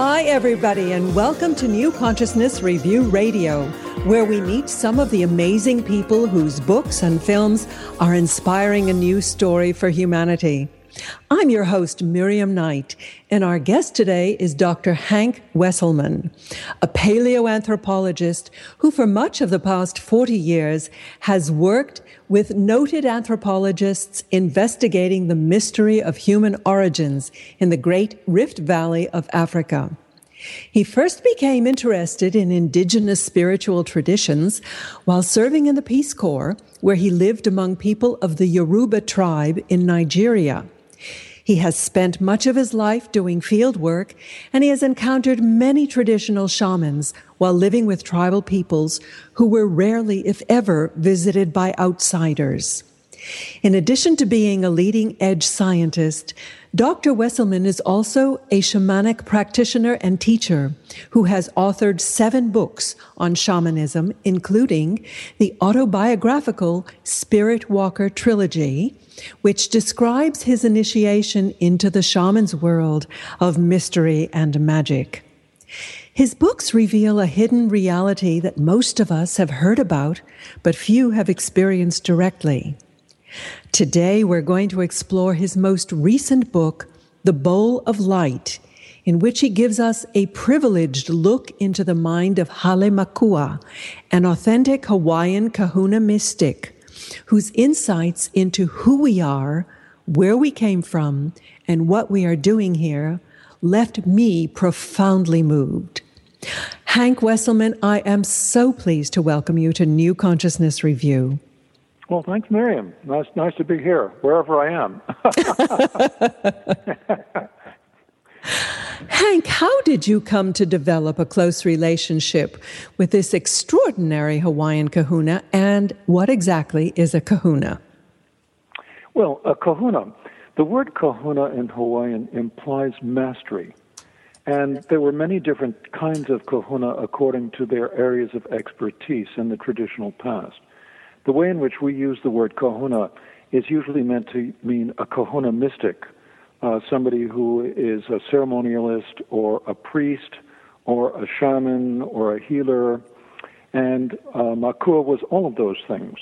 Hi, everybody, and welcome to New Consciousness Review Radio, where we meet some of the amazing people whose books and films are inspiring a new story for humanity. I'm your host, Miriam Knight, and our guest today is Dr. Hank Wesselman, a paleoanthropologist who, for much of the past 40 years, has worked with noted anthropologists investigating the mystery of human origins in the Great Rift Valley of Africa. He first became interested in indigenous spiritual traditions while serving in the Peace Corps, where he lived among people of the Yoruba tribe in Nigeria. He has spent much of his life doing field work, and he has encountered many traditional shamans while living with tribal peoples who were rarely, if ever, visited by outsiders. In addition to being a leading edge scientist, Dr. Wesselman is also a shamanic practitioner and teacher who has authored seven books on shamanism, including the autobiographical Spirit Walker trilogy, which describes his initiation into the shaman's world of mystery and magic. His books reveal a hidden reality that most of us have heard about, but few have experienced directly. Today, we're going to explore his most recent book, The Bowl of Light, in which he gives us a privileged look into the mind of Hale Makua, an authentic Hawaiian kahuna mystic whose insights into who we are, where we came from, and what we are doing here left me profoundly moved. Hank Wesselman, I am so pleased to welcome you to New Consciousness Review. Well, thanks, Miriam. Nice, nice to be here, wherever I am. Hank, how did you come to develop a close relationship with this extraordinary Hawaiian kahuna, and what exactly is a kahuna? Well, a kahuna, the word kahuna in Hawaiian implies mastery. And there were many different kinds of kahuna according to their areas of expertise in the traditional past. The way in which we use the word kahuna is usually meant to mean a kahuna mystic, uh, somebody who is a ceremonialist or a priest or a shaman or a healer. And uh, Makua was all of those things.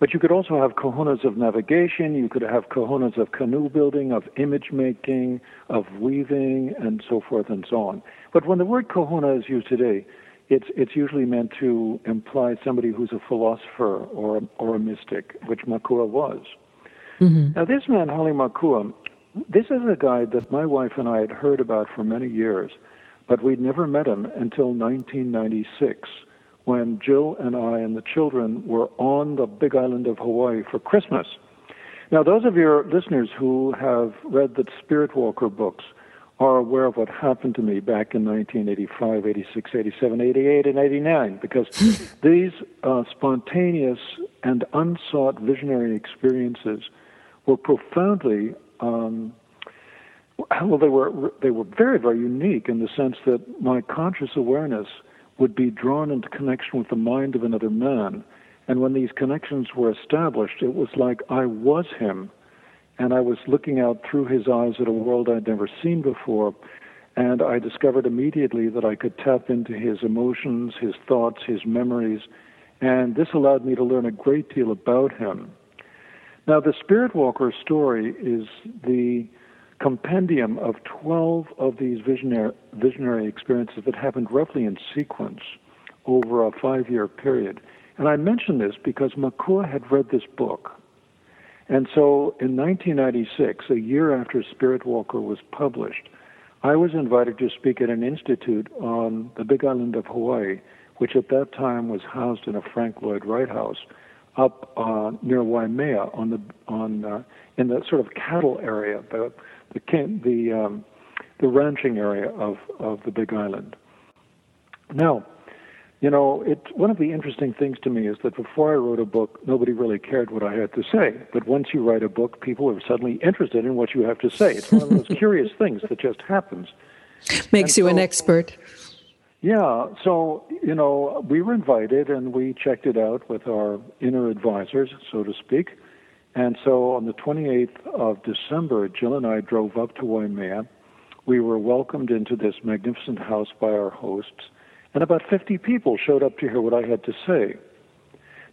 But you could also have kahunas of navigation, you could have kahunas of canoe building, of image making, of weaving, and so forth and so on. But when the word kahuna is used today, it's, it's usually meant to imply somebody who's a philosopher or, or a mystic, which Makua was. Mm-hmm. Now, this man, Hale Makua, this is a guy that my wife and I had heard about for many years, but we'd never met him until 1996 when Jill and I and the children were on the big island of Hawaii for Christmas. Now, those of your listeners who have read the Spirit Walker books are aware of what happened to me back in 1985, 86, 87, 88, and 89, because these uh, spontaneous and unsought visionary experiences were profoundly um, well, they were they were very very unique in the sense that my conscious awareness would be drawn into connection with the mind of another man, and when these connections were established, it was like I was him, and I was looking out through his eyes at a world I'd never seen before, and I discovered immediately that I could tap into his emotions, his thoughts, his memories, and this allowed me to learn a great deal about him. Now, the Spirit Walker story is the compendium of 12 of these visionary, visionary experiences that happened roughly in sequence over a five year period. And I mention this because Makua had read this book. And so in 1996, a year after Spirit Walker was published, I was invited to speak at an institute on the big island of Hawaii, which at that time was housed in a Frank Lloyd Wright house up uh, near Waimea on the on uh, in the sort of cattle area, the the the um, the ranching area of of the Big Island. Now, you know, it one of the interesting things to me is that before I wrote a book, nobody really cared what I had to say. But once you write a book, people are suddenly interested in what you have to say. It's one of those curious things that just happens. Makes and you so, an expert. Yeah, so, you know, we were invited and we checked it out with our inner advisors, so to speak. And so on the 28th of December, Jill and I drove up to Waimea. We were welcomed into this magnificent house by our hosts, and about 50 people showed up to hear what I had to say.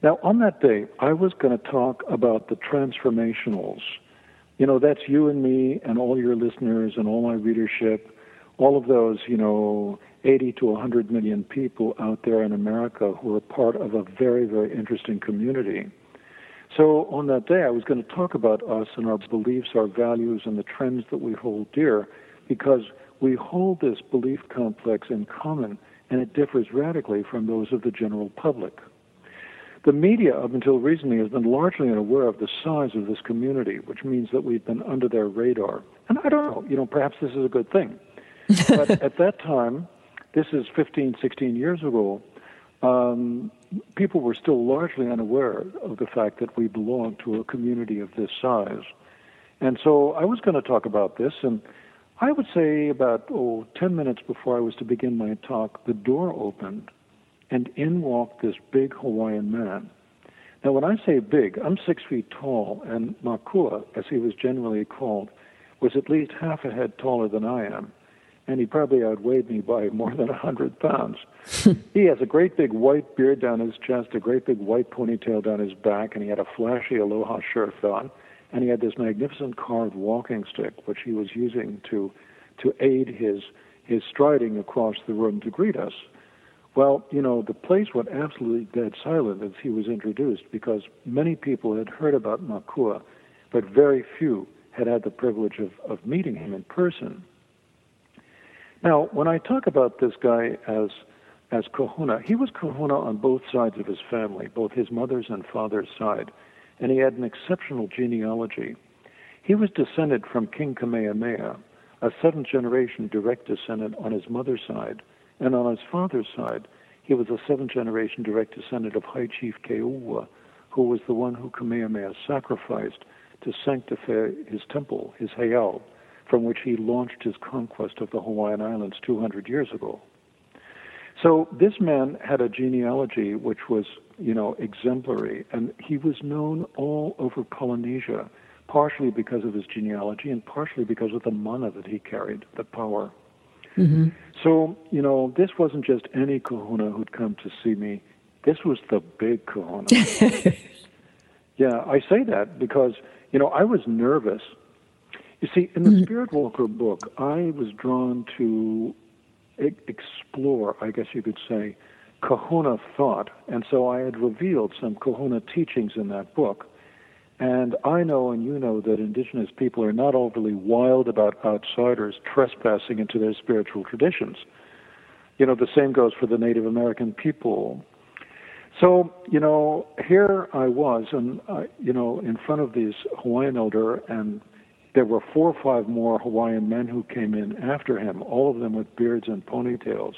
Now, on that day, I was going to talk about the transformationals. You know, that's you and me and all your listeners and all my readership, all of those, you know, 80 to 100 million people out there in America who are part of a very, very interesting community. So on that day, I was going to talk about us and our beliefs, our values, and the trends that we hold dear because we hold this belief complex in common and it differs radically from those of the general public. The media, up until recently, has been largely unaware of the size of this community, which means that we've been under their radar. And I don't know, you know, perhaps this is a good thing. but at that time, this is 15, 16 years ago, um, people were still largely unaware of the fact that we belong to a community of this size. And so I was going to talk about this, and I would say about oh, 10 minutes before I was to begin my talk, the door opened, and in walked this big Hawaiian man. Now, when I say big, I'm six feet tall, and Makua, as he was generally called, was at least half a head taller than I am, and he probably outweighed me by more than a hundred pounds. he has a great big white beard down his chest, a great big white ponytail down his back, and he had a flashy aloha shirt on, and he had this magnificent carved walking stick, which he was using to to aid his his striding across the room to greet us. Well, you know, the place went absolutely dead silent as he was introduced because many people had heard about Makua, but very few had had the privilege of, of meeting him in person. Now, when I talk about this guy as as kahuna, he was kahuna on both sides of his family, both his mother's and father's side, and he had an exceptional genealogy. He was descended from King Kamehameha, a seventh generation direct descendant on his mother's side, and on his father's side, he was a seventh generation direct descendant of High Chief Keoua, who was the one who Kamehameha sacrificed to sanctify his temple, his heiau, from which he launched his conquest of the Hawaiian Islands 200 years ago. So this man had a genealogy which was, you know, exemplary, and he was known all over Polynesia, partially because of his genealogy and partially because of the mana that he carried, the power. Mm-hmm. So, you know, this wasn't just any kahuna who'd come to see me. This was the big kahuna. yeah, I say that because, you know, I was nervous. You see, in the mm-hmm. Spirit Walker book, I was drawn to e- explore, I guess you could say, kahuna thought. And so I had revealed some kahuna teachings in that book. And I know and you know that indigenous people are not overly wild about outsiders trespassing into their spiritual traditions. You know, the same goes for the Native American people. So, you know, here I was, and, I, you know, in front of this Hawaiian elder, and there were four or five more Hawaiian men who came in after him, all of them with beards and ponytails.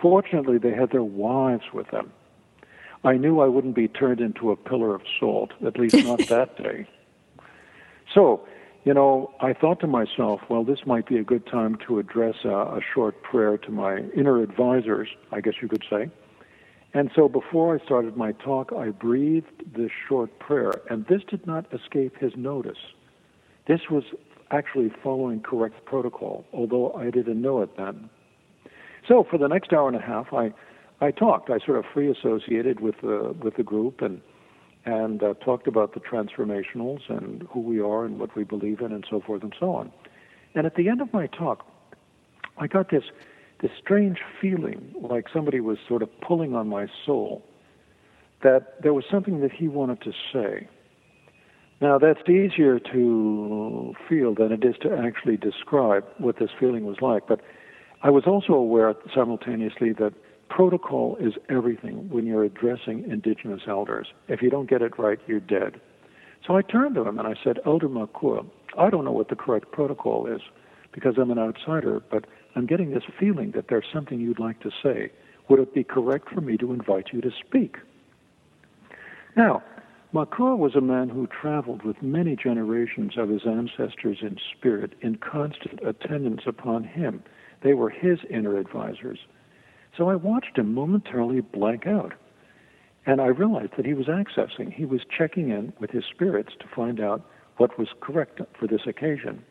Fortunately, they had their wives with them. I knew I wouldn't be turned into a pillar of salt, at least not that day. So, you know, I thought to myself, well, this might be a good time to address a, a short prayer to my inner advisors, I guess you could say. And so before I started my talk, I breathed this short prayer, and this did not escape his notice. This was actually following correct protocol, although I didn't know it then. So for the next hour and a half, I I talked. I sort of free associated with the with the group and and uh, talked about the transformationals and who we are and what we believe in and so forth and so on. And at the end of my talk, I got this this strange feeling like somebody was sort of pulling on my soul that there was something that he wanted to say. Now that's easier to feel than it is to actually describe what this feeling was like, but I was also aware simultaneously that protocol is everything when you're addressing indigenous elders. If you don't get it right, you're dead. So I turned to him and I said, Elder Makua, I don't know what the correct protocol is because I'm an outsider, but I'm getting this feeling that there's something you'd like to say. Would it be correct for me to invite you to speak? Now, Makua was a man who traveled with many generations of his ancestors in spirit in constant attendance upon him. They were his inner advisors. So I watched him momentarily blank out. And I realized that he was accessing, he was checking in with his spirits to find out what was correct for this occasion.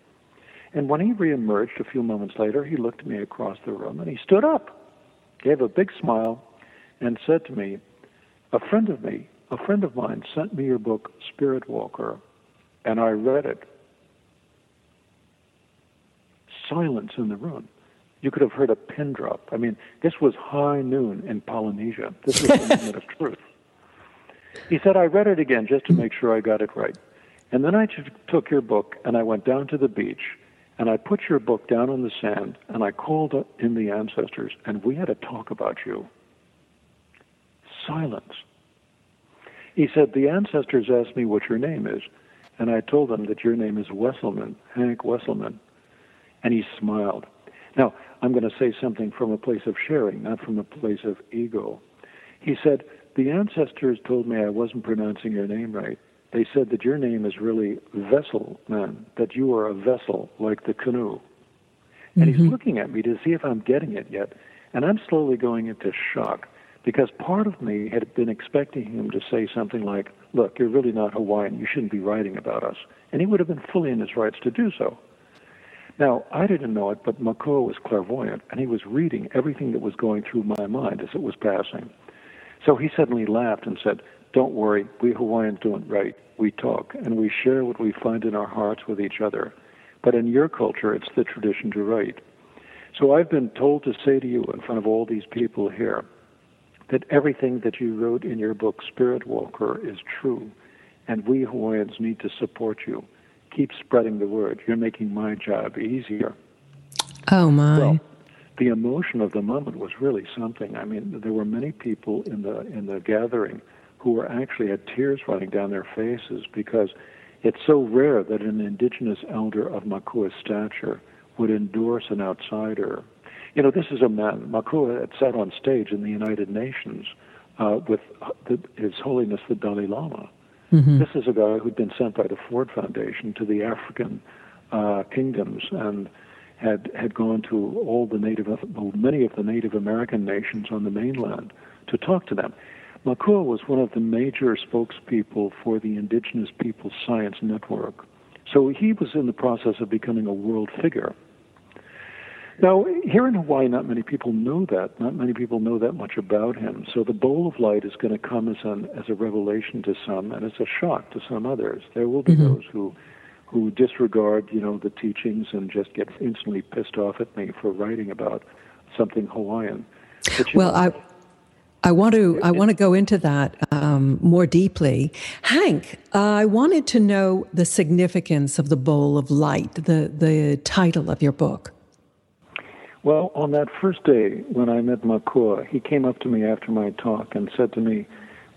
And when he reemerged a few moments later, he looked at me across the room and he stood up, gave a big smile, and said to me, A friend of me, a friend of mine sent me your book, Spirit Walker, and I read it. Silence in the room. You could have heard a pin drop. I mean, this was high noon in Polynesia. This was the moment of truth. He said, I read it again just to make sure I got it right. And then I took your book and I went down to the beach and I put your book down on the sand and I called in the ancestors and we had a talk about you. Silence. He said, The ancestors asked me what your name is, and I told them that your name is Wesselman, Hank Wesselman. And he smiled. Now, I'm going to say something from a place of sharing, not from a place of ego. He said, The ancestors told me I wasn't pronouncing your name right. They said that your name is really Vessel Man, that you are a vessel like the canoe. And mm-hmm. he's looking at me to see if I'm getting it yet. And I'm slowly going into shock because part of me had been expecting him to say something like, Look, you're really not Hawaiian. You shouldn't be writing about us. And he would have been fully in his rights to do so. Now, I didn't know it, but Makua was clairvoyant, and he was reading everything that was going through my mind as it was passing. So he suddenly laughed and said, Don't worry, we Hawaiians don't write. We talk, and we share what we find in our hearts with each other. But in your culture, it's the tradition to write. So I've been told to say to you in front of all these people here that everything that you wrote in your book, Spirit Walker, is true, and we Hawaiians need to support you keep spreading the word. You're making my job easier. Oh my. Well, the emotion of the moment was really something. I mean, there were many people in the in the gathering who were actually had tears running down their faces because it's so rare that an indigenous elder of Makua's stature would endorse an outsider. You know, this is a man. Makua had sat on stage in the United Nations uh, with the, His Holiness the Dalai Lama Mm-hmm. This is a guy who'd been sent by the Ford Foundation to the African uh, kingdoms and had had gone to all the native, well, many of the Native American nations on the mainland to talk to them. Makua was one of the major spokespeople for the Indigenous Peoples Science Network. So he was in the process of becoming a world figure. Now, here in Hawaii, not many people know that. Not many people know that much about him. So the bowl of light is going to come as an as a revelation to some, and as a shock to some others. There will be mm-hmm. those who who disregard, you know, the teachings and just get instantly pissed off at me for writing about something Hawaiian. Well, know, I. I want to I want to go into that um, more deeply, Hank. Uh, I wanted to know the significance of the bowl of light, the the title of your book. Well, on that first day when I met Makua, he came up to me after my talk and said to me,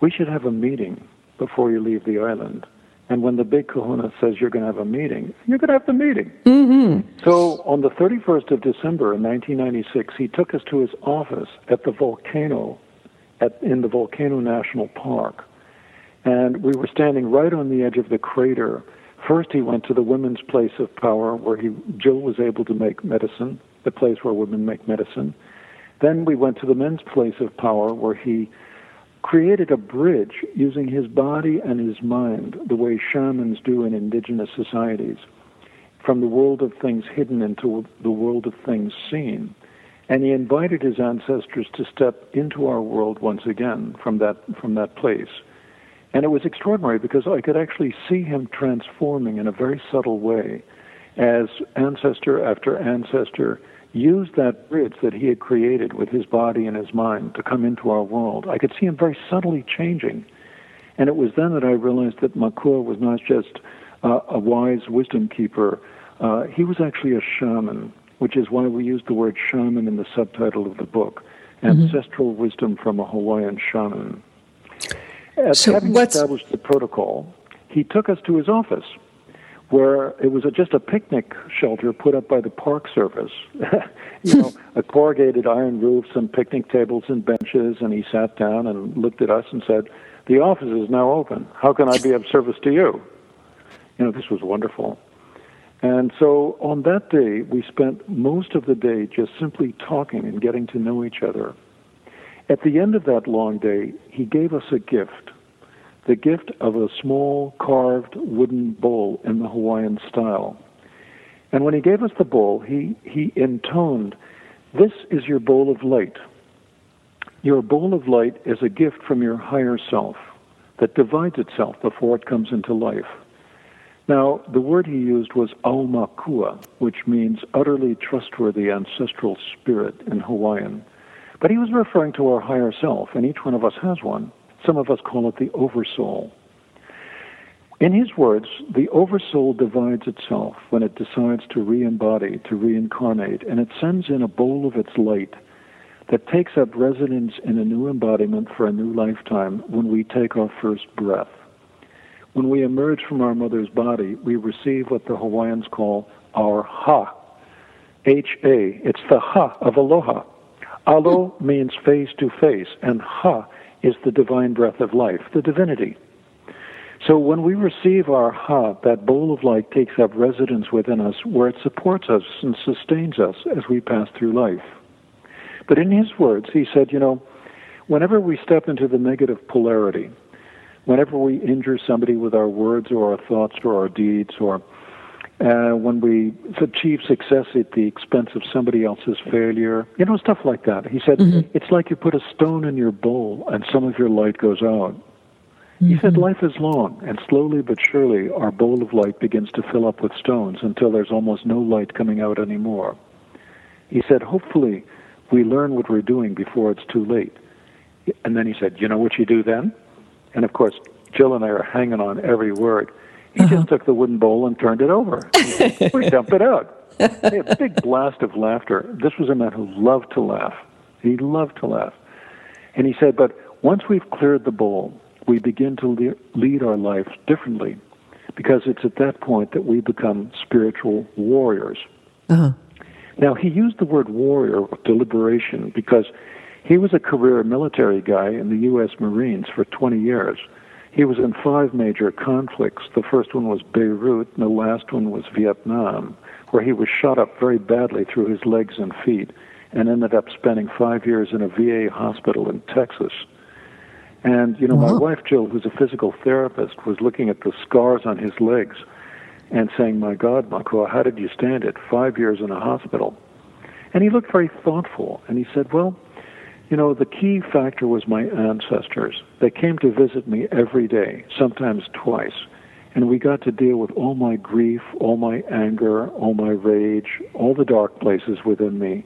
We should have a meeting before you leave the island. And when the big kahuna says you're going to have a meeting, you're going to have the meeting. Mm-hmm. So on the 31st of December in 1996, he took us to his office at the volcano, at, in the Volcano National Park. And we were standing right on the edge of the crater. First, he went to the women's place of power where he, Jill was able to make medicine the place where women make medicine. Then we went to the men's place of power where he created a bridge using his body and his mind, the way shamans do in indigenous societies, from the world of things hidden into the world of things seen. And he invited his ancestors to step into our world once again from that, from that place. And it was extraordinary because I could actually see him transforming in a very subtle way as ancestor after ancestor used that bridge that he had created with his body and his mind to come into our world. I could see him very subtly changing. And it was then that I realized that Makua was not just uh, a wise wisdom keeper, uh, he was actually a shaman, which is why we use the word shaman in the subtitle of the book mm-hmm. Ancestral Wisdom from a Hawaiian Shaman. As so having what's... established the protocol, he took us to his office where it was just a picnic shelter put up by the Park Service. you know, a corrugated iron roof, some picnic tables and benches, and he sat down and looked at us and said, "The office is now open. How can I be of service to you?" You know, this was wonderful. And so on that day, we spent most of the day just simply talking and getting to know each other. At the end of that long day, he gave us a gift the gift of a small carved wooden bowl in the Hawaiian style. And when he gave us the bowl, he, he intoned, This is your bowl of light. Your bowl of light is a gift from your higher self that divides itself before it comes into life. Now, the word he used was Aumakua, which means utterly trustworthy ancestral spirit in Hawaiian. But he was referring to our higher self, and each one of us has one. Some of us call it the oversoul. In his words, the oversoul divides itself when it decides to re embody, to reincarnate, and it sends in a bowl of its light that takes up residence in a new embodiment for a new lifetime when we take our first breath. When we emerge from our mother's body, we receive what the Hawaiians call our ha. H A. It's the ha of aloha. Alo means face to face, and ha is the divine breath of life, the divinity. So when we receive our ha, that bowl of light takes up residence within us where it supports us and sustains us as we pass through life. But in his words, he said, you know, whenever we step into the negative polarity, whenever we injure somebody with our words or our thoughts or our deeds, or uh, when we achieve success at the expense of somebody else's failure, you know, stuff like that. He said, mm-hmm. it's like you put a stone in your bowl and some of your light goes out. He said, mm-hmm. Life is long, and slowly but surely our bowl of light begins to fill up with stones until there's almost no light coming out anymore. He said, Hopefully, we learn what we're doing before it's too late. And then he said, You know what you do then? And of course, Jill and I are hanging on every word. He uh-huh. just took the wooden bowl and turned it over. we dump it out. A big blast of laughter. This was a man who loved to laugh. He loved to laugh. And he said, But once we've cleared the bowl, we begin to lead our lives differently because it's at that point that we become spiritual warriors. Uh-huh. Now, he used the word warrior with deliberation because he was a career military guy in the U.S. Marines for 20 years. He was in five major conflicts. The first one was Beirut, and the last one was Vietnam, where he was shot up very badly through his legs and feet and ended up spending five years in a VA hospital in Texas. And, you know, my uh-huh. wife, Jill, who's a physical therapist, was looking at the scars on his legs and saying, My God, Makua, how did you stand it? Five years in a hospital. And he looked very thoughtful. And he said, Well, you know, the key factor was my ancestors. They came to visit me every day, sometimes twice. And we got to deal with all my grief, all my anger, all my rage, all the dark places within me.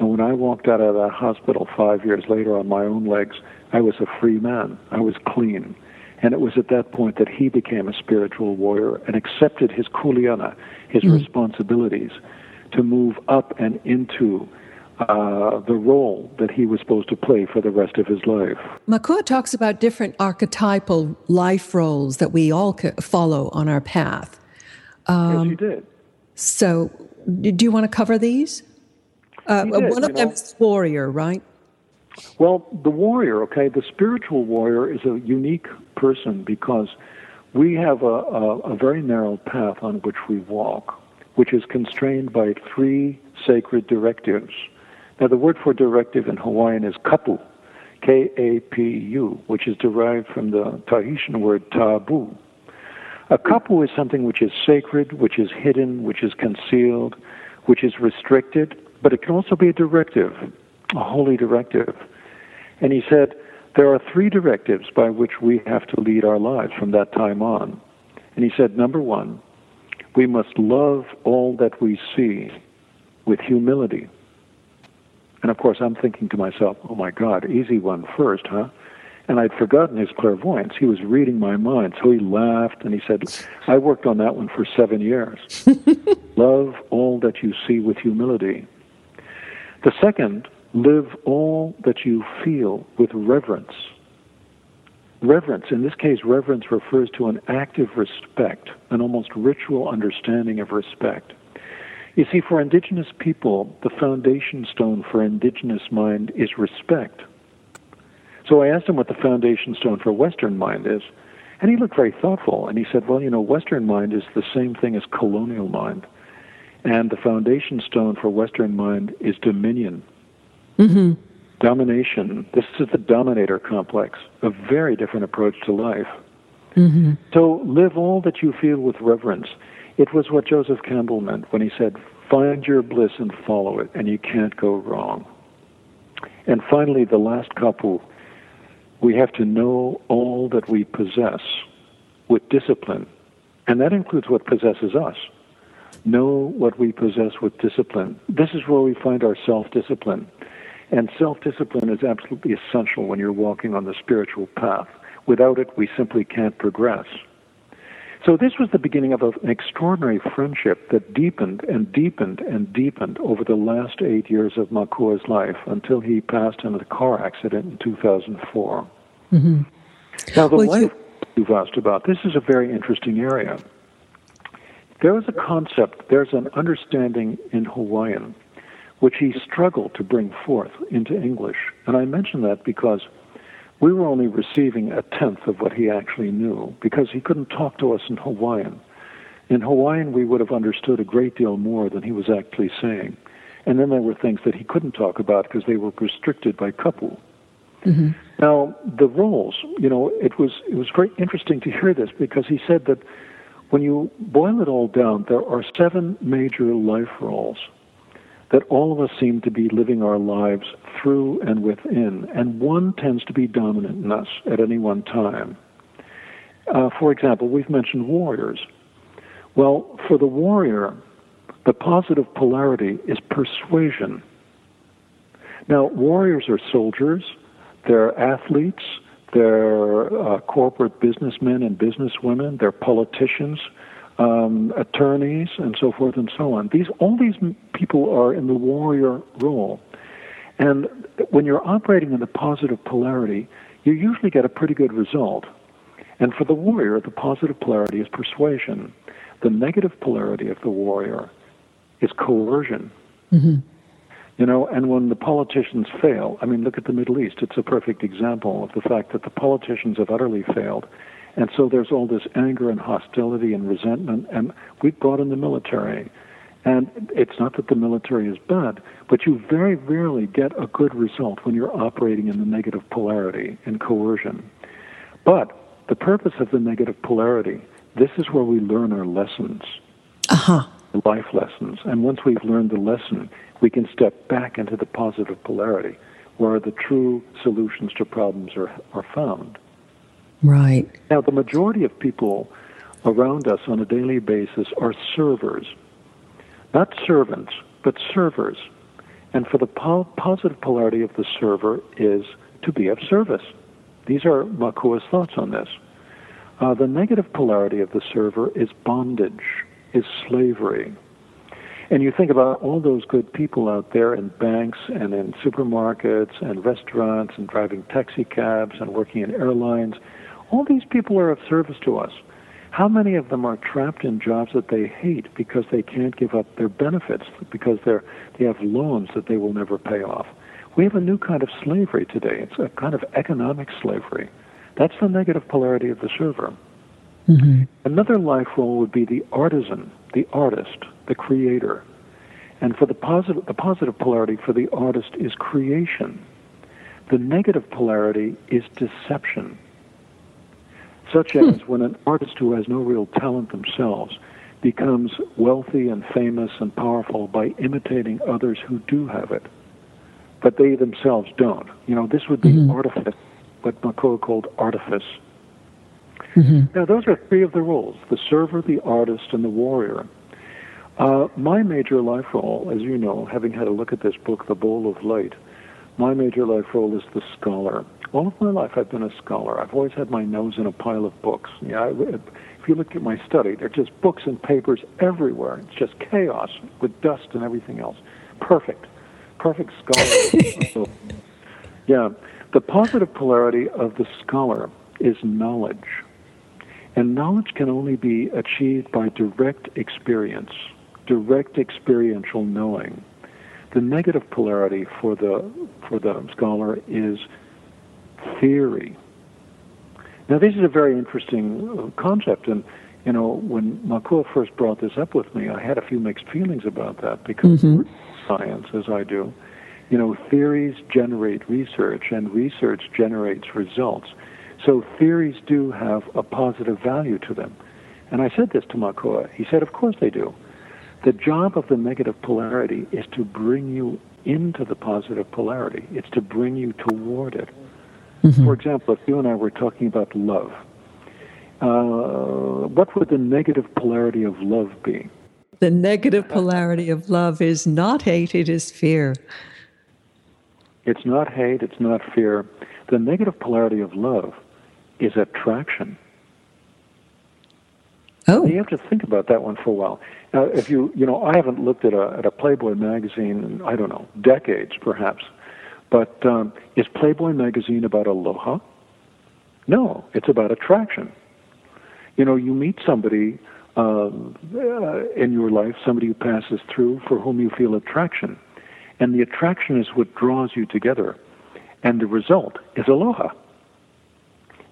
And when I walked out of that hospital five years later on my own legs, I was a free man. I was clean. And it was at that point that he became a spiritual warrior and accepted his kuleana, his mm. responsibilities, to move up and into uh, the role that he was supposed to play for the rest of his life. Makua talks about different archetypal life roles that we all follow on our path. Um, yes, he did. So, do you want to cover these? Uh, did, one of them know. is warrior, right? Well, the warrior, okay, the spiritual warrior is a unique person because we have a, a, a very narrow path on which we walk, which is constrained by three sacred directives. Now, the word for directive in Hawaiian is kapu, K A P U, which is derived from the Tahitian word tabu. A kapu is something which is sacred, which is hidden, which is concealed, which is restricted, but it can also be a directive a holy directive. And he said, there are three directives by which we have to lead our lives from that time on. And he said, number one, we must love all that we see with humility. And of course, I'm thinking to myself, oh my God, easy one first, huh? And I'd forgotten his clairvoyance. He was reading my mind. So he laughed and he said, I worked on that one for seven years. love all that you see with humility. The second Live all that you feel with reverence. Reverence, in this case, reverence refers to an active respect, an almost ritual understanding of respect. You see, for indigenous people, the foundation stone for indigenous mind is respect. So I asked him what the foundation stone for Western mind is, and he looked very thoughtful, and he said, Well, you know, Western mind is the same thing as colonial mind. And the foundation stone for Western mind is dominion. Mm-hmm. Domination. This is the dominator complex, a very different approach to life. Mm-hmm. So live all that you feel with reverence. It was what Joseph Campbell meant when he said, Find your bliss and follow it, and you can't go wrong. And finally, the last couple, we have to know all that we possess with discipline, and that includes what possesses us. Know what we possess with discipline. This is where we find our self discipline. And self discipline is absolutely essential when you're walking on the spiritual path. Without it, we simply can't progress. So this was the beginning of an extraordinary friendship that deepened and deepened and deepened over the last eight years of Makua's life until he passed in a car accident in 2004. Mm-hmm. Now, the well, life you... you've asked about, this is a very interesting area. There is a concept, there's an understanding in Hawaiian which he struggled to bring forth into English. And I mention that because we were only receiving a tenth of what he actually knew because he couldn't talk to us in Hawaiian. In Hawaiian, we would have understood a great deal more than he was actually saying. And then there were things that he couldn't talk about because they were restricted by kapu. Mm-hmm. Now, the roles, you know, it was it was very interesting to hear this because he said that when you boil it all down, there are seven major life roles that all of us seem to be living our lives through and within, and one tends to be dominant in us at any one time. Uh, for example, we've mentioned warriors. Well, for the warrior, the positive polarity is persuasion. Now, warriors are soldiers, they're athletes, they're uh, corporate businessmen and businesswomen, they're politicians, um, attorneys, and so forth and so on. These all these people are in the warrior role, and when you're operating in the positive polarity, you usually get a pretty good result. And for the warrior, the positive polarity is persuasion. The negative polarity of the warrior is coercion. Mm-hmm. You know, and when the politicians fail, I mean, look at the Middle East. It's a perfect example of the fact that the politicians have utterly failed and so there's all this anger and hostility and resentment, and we brought in the military. And it's not that the military is bad, but you very rarely get a good result when you're operating in the negative polarity and coercion. But the purpose of the negative polarity, this is where we learn our lessons. Uh-huh. Life lessons. And once we've learned the lesson, we can step back into the positive polarity where the true solutions to problems are, are found. Right. Now, the majority of people around us on a daily basis are servers, not servants, but servers. And for the po- positive polarity of the server is to be of service. These are Makua's thoughts on this. Uh, the negative polarity of the server is bondage, is slavery. And you think about all those good people out there in banks and in supermarkets and restaurants and driving taxi cabs and working in airlines all these people are of service to us. How many of them are trapped in jobs that they hate because they can't give up their benefits, because they're, they have loans that they will never pay off? We have a new kind of slavery today. It's a kind of economic slavery. That's the negative polarity of the server. Mm-hmm. Another life role would be the artisan, the artist, the creator. And for the positive, the positive polarity for the artist is creation. The negative polarity is deception such hmm. as when an artist who has no real talent themselves becomes wealthy and famous and powerful by imitating others who do have it, but they themselves don't. You know, this would be mm-hmm. artifice, what Makua called artifice. Mm-hmm. Now, those are three of the roles the server, the artist, and the warrior. Uh, my major life role, as you know, having had a look at this book, The Bowl of Light, my major life role is the scholar. All of my life, I've been a scholar. I've always had my nose in a pile of books. Yeah, if you look at my study, there are just books and papers everywhere. It's just chaos with dust and everything else. Perfect, perfect scholar. yeah, the positive polarity of the scholar is knowledge, and knowledge can only be achieved by direct experience, direct experiential knowing. The negative polarity for the for the scholar is theory. Now, this is a very interesting uh, concept, and you know, when Makua first brought this up with me, I had a few mixed feelings about that because mm-hmm. science, as I do, you know, theories generate research, and research generates results. So theories do have a positive value to them. And I said this to Makua. He said, Of course they do. The job of the negative polarity is to bring you into the positive polarity, it's to bring you toward it. Mm-hmm. For example, if you and I were talking about love, uh, what would the negative polarity of love be? The negative polarity of love is not hate, it is fear. It's not hate, it's not fear. The negative polarity of love is attraction. Oh. You have to think about that one for a while. Now, if you, you know, I haven't looked at a, at a Playboy magazine in, I don't know, decades perhaps. But um, is Playboy magazine about aloha? No, it's about attraction. You know, you meet somebody uh, uh, in your life, somebody who passes through for whom you feel attraction. And the attraction is what draws you together. And the result is aloha.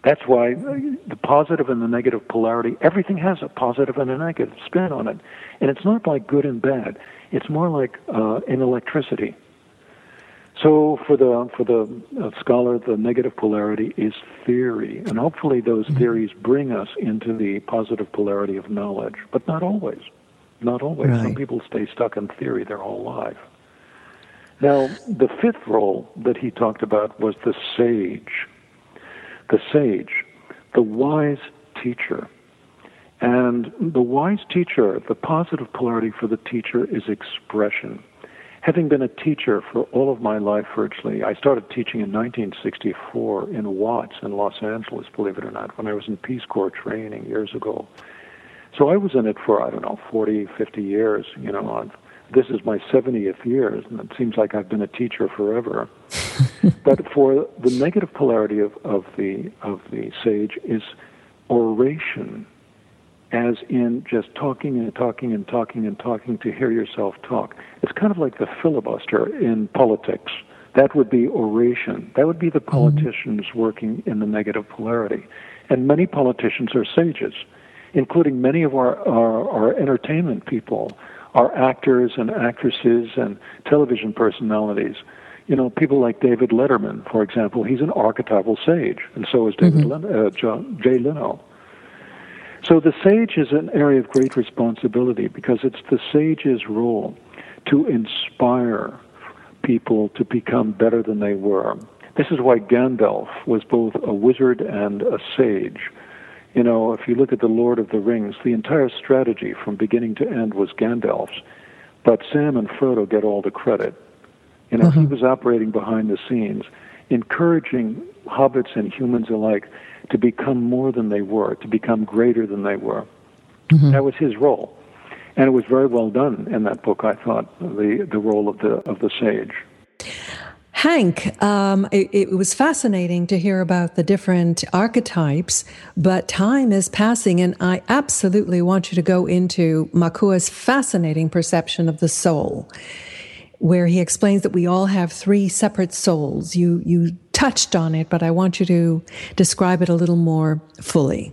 That's why the positive and the negative polarity, everything has a positive and a negative spin on it. And it's not like good and bad. It's more like uh, in electricity. So for the for the uh, scholar, the negative polarity is theory, and hopefully those mm-hmm. theories bring us into the positive polarity of knowledge, but not always. Not always. Right. Some people stay stuck in theory their whole life. Now, the fifth role that he talked about was the sage the sage, the wise teacher. And the wise teacher, the positive polarity for the teacher is expression. Having been a teacher for all of my life virtually, I started teaching in 1964 in Watts in Los Angeles, believe it or not, when I was in Peace Corps training years ago. So I was in it for, I don't know, 40, 50 years. You know, I've this is my 70th year, and it seems like I've been a teacher forever. but for the negative polarity of, of the of the sage is oration, as in just talking and talking and talking and talking to hear yourself talk. It's kind of like the filibuster in politics. That would be oration. That would be the mm-hmm. politicians mm-hmm. working in the negative polarity. And many politicians are sages, including many of our, our, our entertainment people our actors and actresses and television personalities. You know, people like David Letterman, for example, he's an archetypal sage, and so is David mm-hmm. Lin- uh, John, Jay Leno. So the sage is an area of great responsibility because it's the sage's role to inspire people to become better than they were. This is why Gandalf was both a wizard and a sage you know, if you look at the Lord of the Rings, the entire strategy from beginning to end was Gandalf's, but Sam and Frodo get all the credit. You know, he uh-huh. was operating behind the scenes, encouraging hobbits and humans alike to become more than they were, to become greater than they were. Mm-hmm. That was his role, and it was very well done in that book. I thought the the role of the of the sage. Hank, um, it, it, was fascinating to hear about the different archetypes, but time is passing, and I absolutely want you to go into Makua's fascinating perception of the soul, where he explains that we all have three separate souls. You you touched on it, but I want you to describe it a little more fully.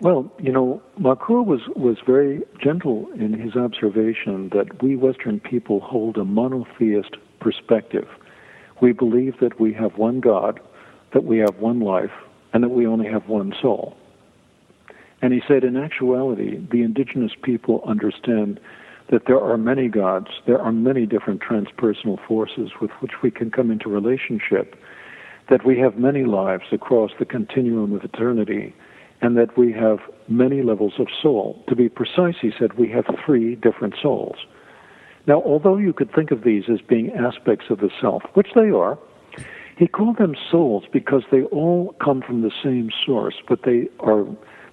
Well, you know, Makua was, was very gentle in his observation that we Western people hold a monotheist perspective. We believe that we have one God, that we have one life, and that we only have one soul. And he said, in actuality, the indigenous people understand that there are many gods, there are many different transpersonal forces with which we can come into relationship, that we have many lives across the continuum of eternity, and that we have many levels of soul. To be precise, he said, we have three different souls. Now, although you could think of these as being aspects of the self, which they are, he called them souls because they all come from the same source, but they are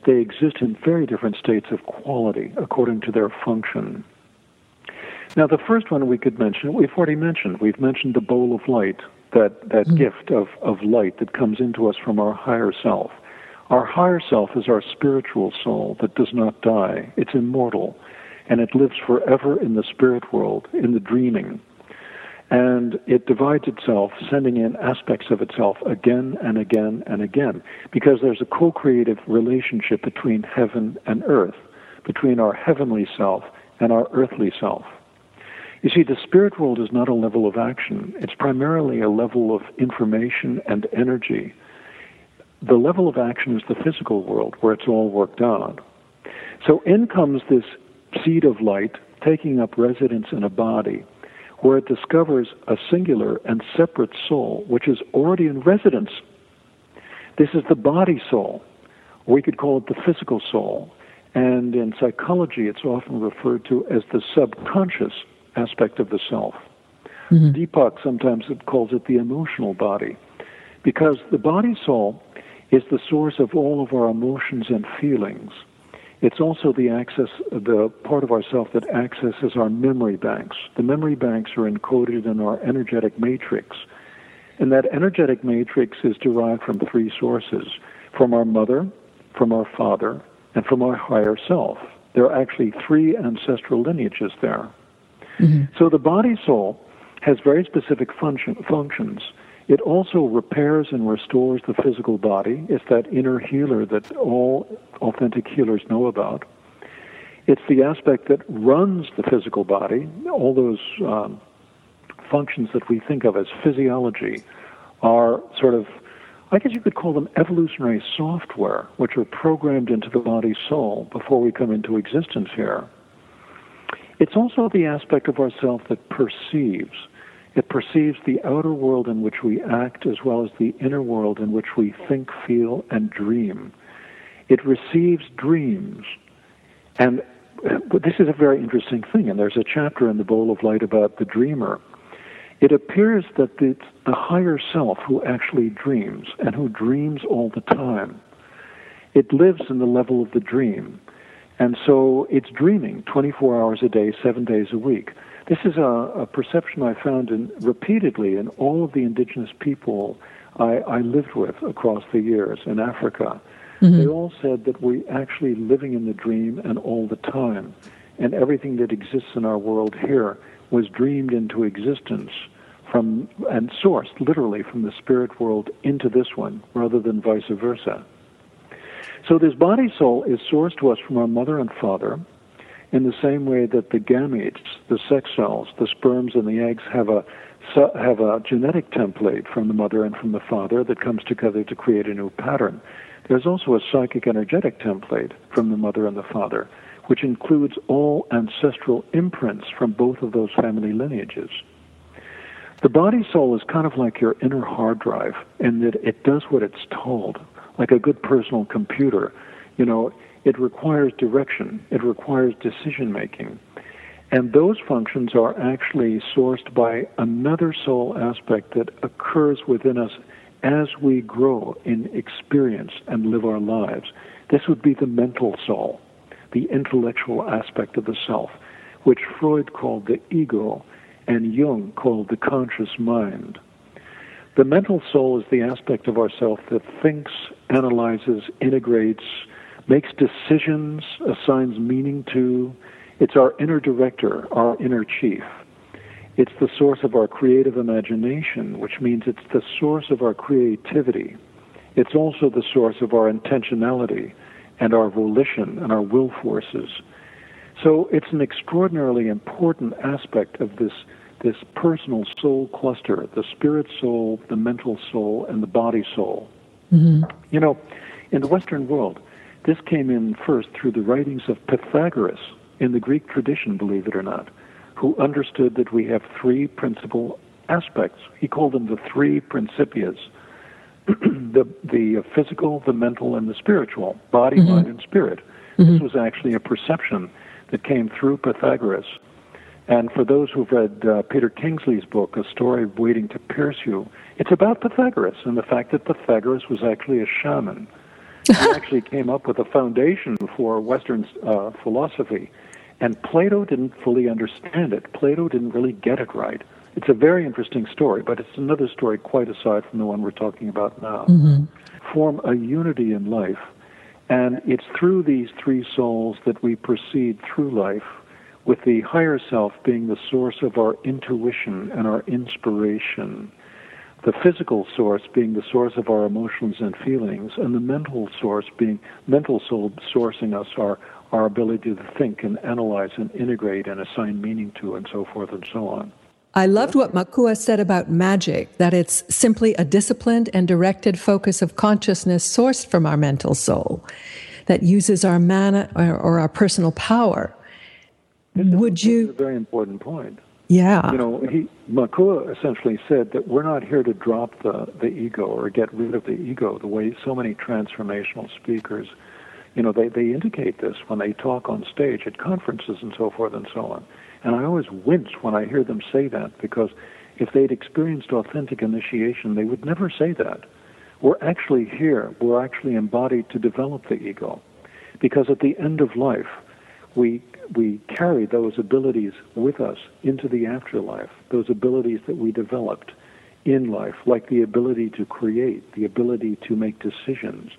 they exist in very different states of quality according to their function. Now, the first one we could mention, we've already mentioned. We've mentioned the bowl of light, that, that mm. gift of, of light that comes into us from our higher self. Our higher self is our spiritual soul that does not die, it's immortal and it lives forever in the spirit world, in the dreaming. And it divides itself, sending in aspects of itself again and again and again, because there's a co creative relationship between heaven and earth, between our heavenly self and our earthly self. You see, the spirit world is not a level of action, it's primarily a level of information and energy. The level of action is the physical world, where it's all worked out. So in comes this seed of light taking up residence in a body where it discovers a singular and separate soul which is already in residence. This is the body soul. We could call it the physical soul. And in psychology, it's often referred to as the subconscious aspect of the self. Mm-hmm. Deepak sometimes calls it the emotional body because the body soul is the source of all of our emotions and feelings. It's also the access, the part of ourself that accesses our memory banks. The memory banks are encoded in our energetic matrix. And that energetic matrix is derived from three sources from our mother, from our father, and from our higher self. There are actually three ancestral lineages there. Mm-hmm. So the body soul has very specific function, functions. It also repairs and restores the physical body. It's that inner healer that all authentic healers know about. It's the aspect that runs the physical body. All those um, functions that we think of as physiology are sort of, I guess you could call them evolutionary software, which are programmed into the body soul before we come into existence here. It's also the aspect of ourself that perceives. It perceives the outer world in which we act as well as the inner world in which we think, feel, and dream. It receives dreams. And uh, this is a very interesting thing, and there's a chapter in the Bowl of Light about the dreamer. It appears that it's the higher self who actually dreams and who dreams all the time. It lives in the level of the dream. And so it's dreaming 24 hours a day, seven days a week. This is a, a perception I found in, repeatedly in all of the indigenous people I, I lived with across the years in Africa. Mm-hmm. They all said that we're actually living in the dream and all the time, and everything that exists in our world here was dreamed into existence from and sourced literally from the spirit world into this one, rather than vice versa. So this body soul is sourced to us from our mother and father, in the same way that the gametes, the sex cells, the sperms and the eggs have a have a genetic template from the mother and from the father that comes together to create a new pattern. There's also a psychic energetic template from the mother and the father, which includes all ancestral imprints from both of those family lineages. The body soul is kind of like your inner hard drive in that it does what it's told, like a good personal computer. You know, it requires direction, it requires decision making. And those functions are actually sourced by another soul aspect that occurs within us as we grow in experience and live our lives. This would be the mental soul, the intellectual aspect of the self, which Freud called the ego and Jung called the conscious mind. The mental soul is the aspect of ourself that thinks, analyzes, integrates, makes decisions, assigns meaning to. It's our inner director, our inner chief. It's the source of our creative imagination, which means it's the source of our creativity. It's also the source of our intentionality and our volition and our will forces. So it's an extraordinarily important aspect of this this personal soul cluster, the spirit soul, the mental soul, and the body soul. Mm-hmm. You know, in the Western world, this came in first through the writings of Pythagoras in the Greek tradition, believe it or not, who understood that we have three principal aspects. He called them the three principias the, the physical, the mental, and the spiritual body, mm-hmm. mind, and spirit. Mm-hmm. This was actually a perception that came through Pythagoras. And for those who've read uh, Peter Kingsley's book, A Story Waiting to Pierce You, it's about Pythagoras and the fact that Pythagoras was actually a shaman he actually came up with a foundation for Western uh, philosophy, and Plato didn't fully understand it. Plato didn't really get it right. It's a very interesting story, but it's another story quite aside from the one we're talking about now. Mm-hmm. Form a unity in life, and it's through these three souls that we proceed through life, with the higher self being the source of our intuition and our inspiration the physical source being the source of our emotions and feelings, and the mental source being mental soul sourcing us our our ability to think and analyze and integrate and assign meaning to and so forth and so on. I loved what Makua said about magic, that it's simply a disciplined and directed focus of consciousness sourced from our mental soul. that uses our mana or, or our personal power. This Would is, you? a very important point. Yeah. You know, he Makua essentially said that we're not here to drop the, the ego or get rid of the ego the way so many transformational speakers, you know, they, they indicate this when they talk on stage at conferences and so forth and so on. And I always wince when I hear them say that because if they'd experienced authentic initiation, they would never say that. We're actually here, we're actually embodied to develop the ego. Because at the end of life, we, we carry those abilities with us into the afterlife, those abilities that we developed in life, like the ability to create, the ability to make decisions.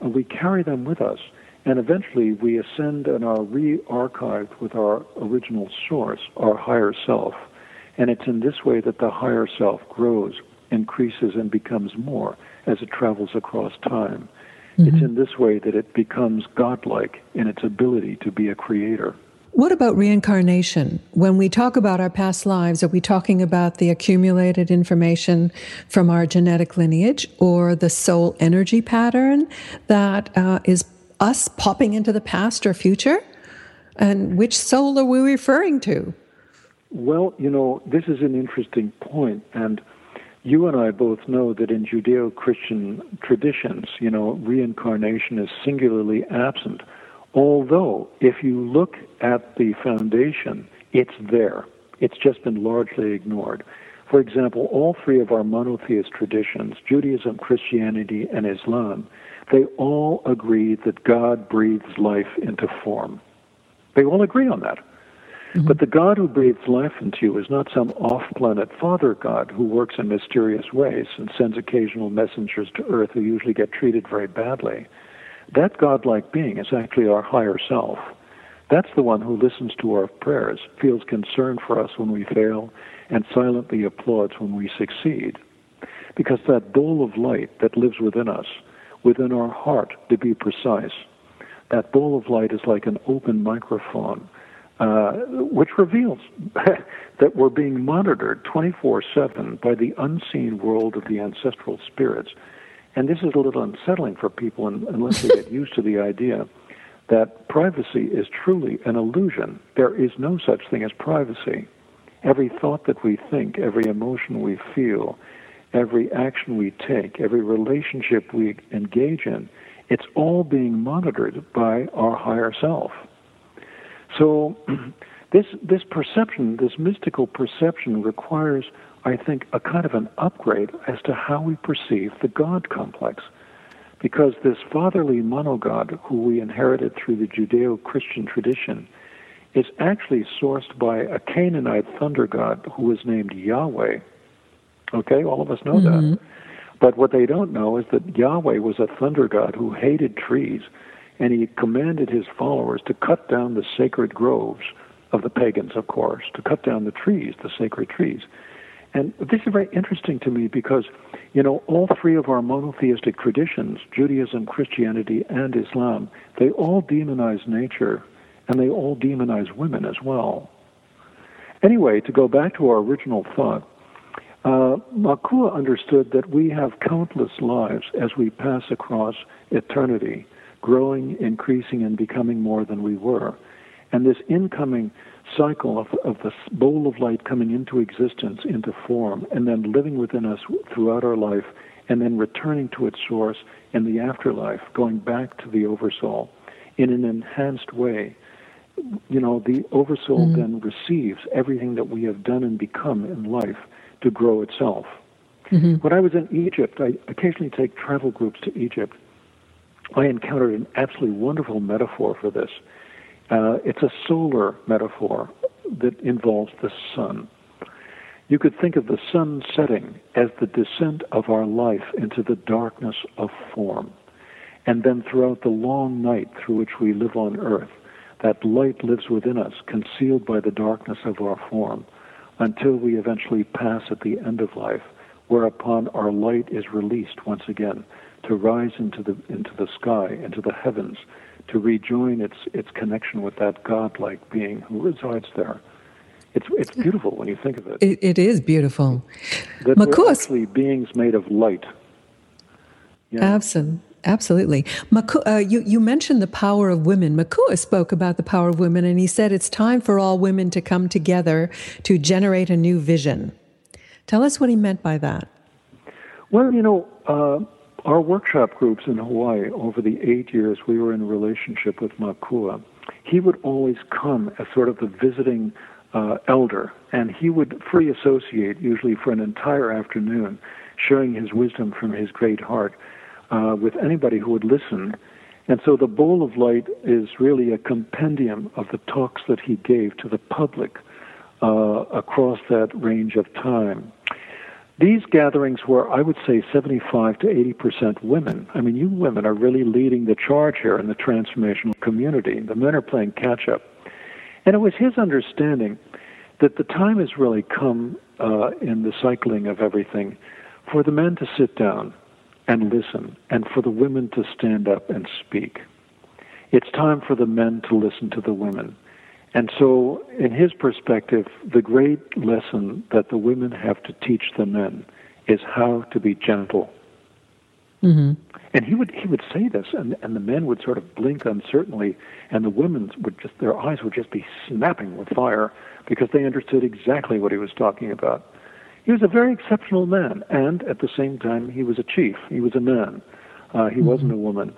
We carry them with us, and eventually we ascend and are re archived with our original source, our higher self. And it's in this way that the higher self grows, increases, and becomes more as it travels across time. Mm-hmm. It's in this way that it becomes godlike in its ability to be a creator. What about reincarnation? When we talk about our past lives, are we talking about the accumulated information from our genetic lineage or the soul energy pattern that uh, is us popping into the past or future? And which soul are we referring to? Well, you know, this is an interesting point, and you and I both know that in Judeo Christian traditions, you know, reincarnation is singularly absent. Although, if you look at the foundation, it's there. It's just been largely ignored. For example, all three of our monotheist traditions, Judaism, Christianity, and Islam, they all agree that God breathes life into form. They all agree on that. Mm-hmm. But the God who breathes life into you is not some off planet father God who works in mysterious ways and sends occasional messengers to earth who usually get treated very badly. That godlike being is actually our higher self. That's the one who listens to our prayers, feels concern for us when we fail, and silently applauds when we succeed. Because that bowl of light that lives within us, within our heart to be precise, that bowl of light is like an open microphone uh, which reveals that we're being monitored 24 7 by the unseen world of the ancestral spirits. And this is a little unsettling for people unless they get used to the idea that privacy is truly an illusion. There is no such thing as privacy. Every thought that we think, every emotion we feel, every action we take, every relationship we engage in, it's all being monitored by our higher self. So this this perception, this mystical perception requires, I think, a kind of an upgrade as to how we perceive the God complex. Because this fatherly monogod who we inherited through the Judeo-Christian tradition is actually sourced by a Canaanite thunder god who was named Yahweh. Okay, all of us know mm-hmm. that. But what they don't know is that Yahweh was a thunder god who hated trees and he commanded his followers to cut down the sacred groves of the pagans, of course, to cut down the trees, the sacred trees. And this is very interesting to me because, you know, all three of our monotheistic traditions, Judaism, Christianity, and Islam, they all demonize nature and they all demonize women as well. Anyway, to go back to our original thought, uh, Makua understood that we have countless lives as we pass across eternity growing, increasing, and becoming more than we were. And this incoming cycle of, of the bowl of light coming into existence, into form, and then living within us throughout our life, and then returning to its source in the afterlife, going back to the Oversoul in an enhanced way. You know, the Oversoul mm-hmm. then receives everything that we have done and become in life to grow itself. Mm-hmm. When I was in Egypt, I occasionally take travel groups to Egypt, I encountered an absolutely wonderful metaphor for this. Uh, it's a solar metaphor that involves the sun. You could think of the sun setting as the descent of our life into the darkness of form. And then throughout the long night through which we live on earth, that light lives within us, concealed by the darkness of our form, until we eventually pass at the end of life, whereupon our light is released once again to rise into the into the sky, into the heavens, to rejoin its its connection with that godlike being who resides there. It's it's beautiful when you think of it. It, it is beautiful. That we're actually beings made of light. Yeah. Absolutely. absolutely. Maku, uh, you, you mentioned the power of women. Makua spoke about the power of women, and he said it's time for all women to come together to generate a new vision. Tell us what he meant by that. Well, you know, uh, our workshop groups in Hawaii, over the eight years we were in a relationship with Makua, he would always come as sort of the visiting uh, elder, and he would free associate, usually for an entire afternoon, sharing his wisdom from his great heart uh, with anybody who would listen. And so the Bowl of Light is really a compendium of the talks that he gave to the public uh, across that range of time. These gatherings were, I would say, 75 to 80 percent women. I mean, you women are really leading the charge here in the transformational community. The men are playing catch up. And it was his understanding that the time has really come uh, in the cycling of everything for the men to sit down and listen, and for the women to stand up and speak. It's time for the men to listen to the women. And so, in his perspective, the great lesson that the women have to teach the men is how to be gentle. Mm-hmm. And he would he would say this, and and the men would sort of blink uncertainly, and the women would just their eyes would just be snapping with fire because they understood exactly what he was talking about. He was a very exceptional man, and at the same time, he was a chief. He was a man. Uh, he mm-hmm. wasn't a woman.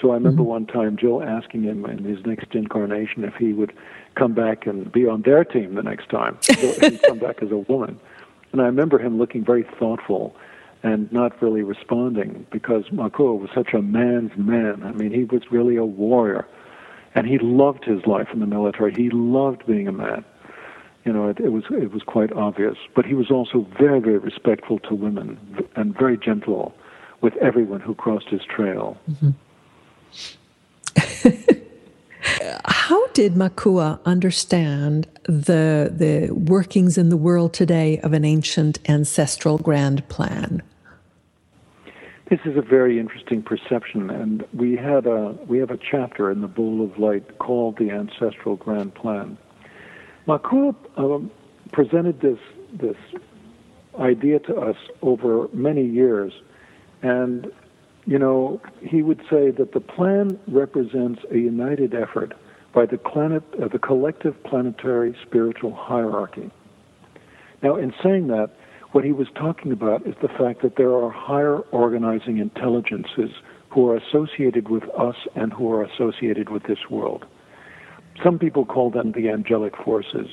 So I remember mm-hmm. one time Joe asking him in his next incarnation if he would come back and be on their team the next time. So he'd come back as a woman. And I remember him looking very thoughtful and not really responding because Makua was such a man's man. I mean, he was really a warrior. And he loved his life in the military. He loved being a man. You know, it, it was it was quite obvious. But he was also very, very respectful to women and very gentle with everyone who crossed his trail. Mm-hmm. How did Makua understand the the workings in the world today of an ancient ancestral grand plan? This is a very interesting perception, and we had a we have a chapter in the Bowl of Light called the Ancestral Grand Plan. Makua um, presented this this idea to us over many years, and you know, he would say that the plan represents a united effort by the, planet, uh, the collective planetary spiritual hierarchy. Now, in saying that, what he was talking about is the fact that there are higher organizing intelligences who are associated with us and who are associated with this world. Some people call them the angelic forces,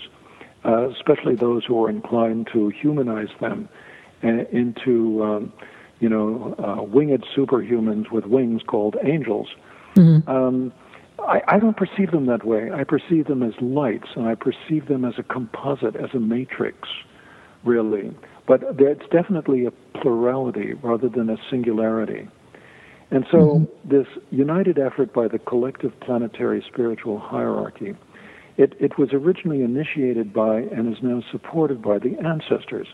uh, especially those who are inclined to humanize them uh, into um, you know, uh, winged superhumans with wings called angels. Mm-hmm. Um, I, I don't perceive them that way. I perceive them as lights, and I perceive them as a composite, as a matrix, really. But it's definitely a plurality rather than a singularity. And so, mm-hmm. this united effort by the collective planetary spiritual hierarchy, it, it was originally initiated by and is now supported by the ancestors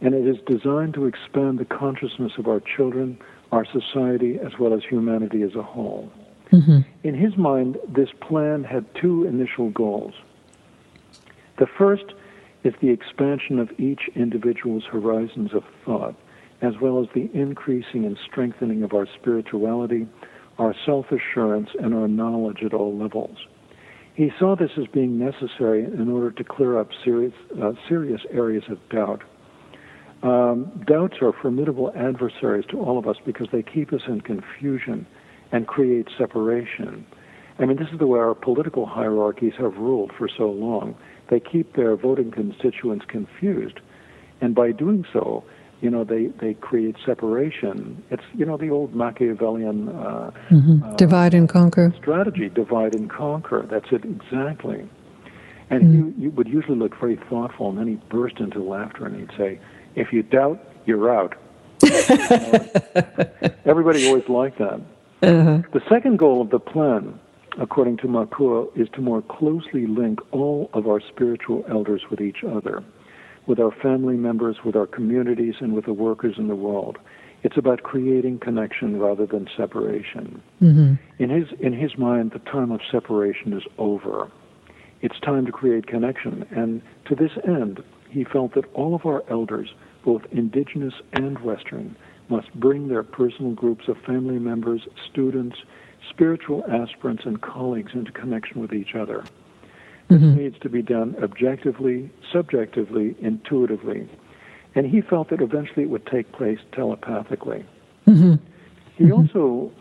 and it is designed to expand the consciousness of our children, our society, as well as humanity as a whole. Mm-hmm. In his mind, this plan had two initial goals. The first is the expansion of each individual's horizons of thought, as well as the increasing and strengthening of our spirituality, our self assurance, and our knowledge at all levels. He saw this as being necessary in order to clear up serious, uh, serious areas of doubt um, doubts are formidable adversaries to all of us because they keep us in confusion and create separation. I mean, this is the way our political hierarchies have ruled for so long. They keep their voting constituents confused, and by doing so, you know, they, they create separation. It's, you know, the old Machiavellian uh, mm-hmm. uh, divide and conquer strategy, divide and conquer. That's it exactly. And mm-hmm. he, he would usually look very thoughtful, and then he'd burst into laughter and he'd say, if you doubt, you're out. everybody always liked that. Uh-huh. The second goal of the plan, according to Makua, is to more closely link all of our spiritual elders with each other, with our family members, with our communities, and with the workers in the world. It's about creating connection rather than separation. Mm-hmm. In his in his mind, the time of separation is over. It's time to create connection, and to this end, he felt that all of our elders both indigenous and Western, must bring their personal groups of family members, students, spiritual aspirants, and colleagues into connection with each other. This mm-hmm. needs to be done objectively, subjectively, intuitively. And he felt that eventually it would take place telepathically. Mm-hmm. He mm-hmm. also